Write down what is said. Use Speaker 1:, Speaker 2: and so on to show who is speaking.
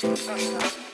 Speaker 1: Gracias.